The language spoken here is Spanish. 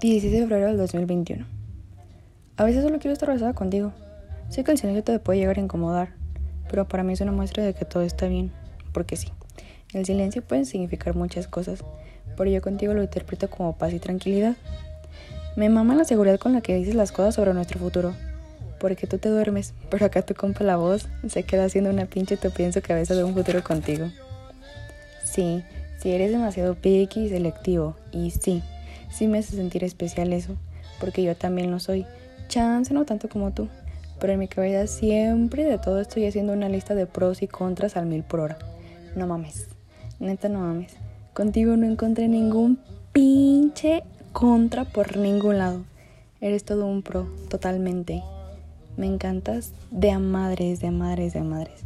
16 de febrero del 2021. A veces solo quiero estar abrazada contigo. Sé que el silencio te puede llegar a incomodar, pero para mí es una muestra de que todo está bien, porque sí, el silencio puede significar muchas cosas, pero yo contigo lo interpreto como paz y tranquilidad. Me mama la seguridad con la que dices las cosas sobre nuestro futuro, porque tú te duermes, pero acá tu compa la voz se queda haciendo una pinche te pienso que a veces de un futuro contigo. Sí, si eres demasiado picky y selectivo, y sí, sí me hace sentir especial eso, porque yo también lo soy. Chance no tanto como tú, pero en mi cabeza siempre de todo estoy haciendo una lista de pros y contras al mil por hora. No mames, neta no mames. Contigo no encontré ningún pinche contra por ningún lado. Eres todo un pro, totalmente. Me encantas de a madres, de a madres, de a madres.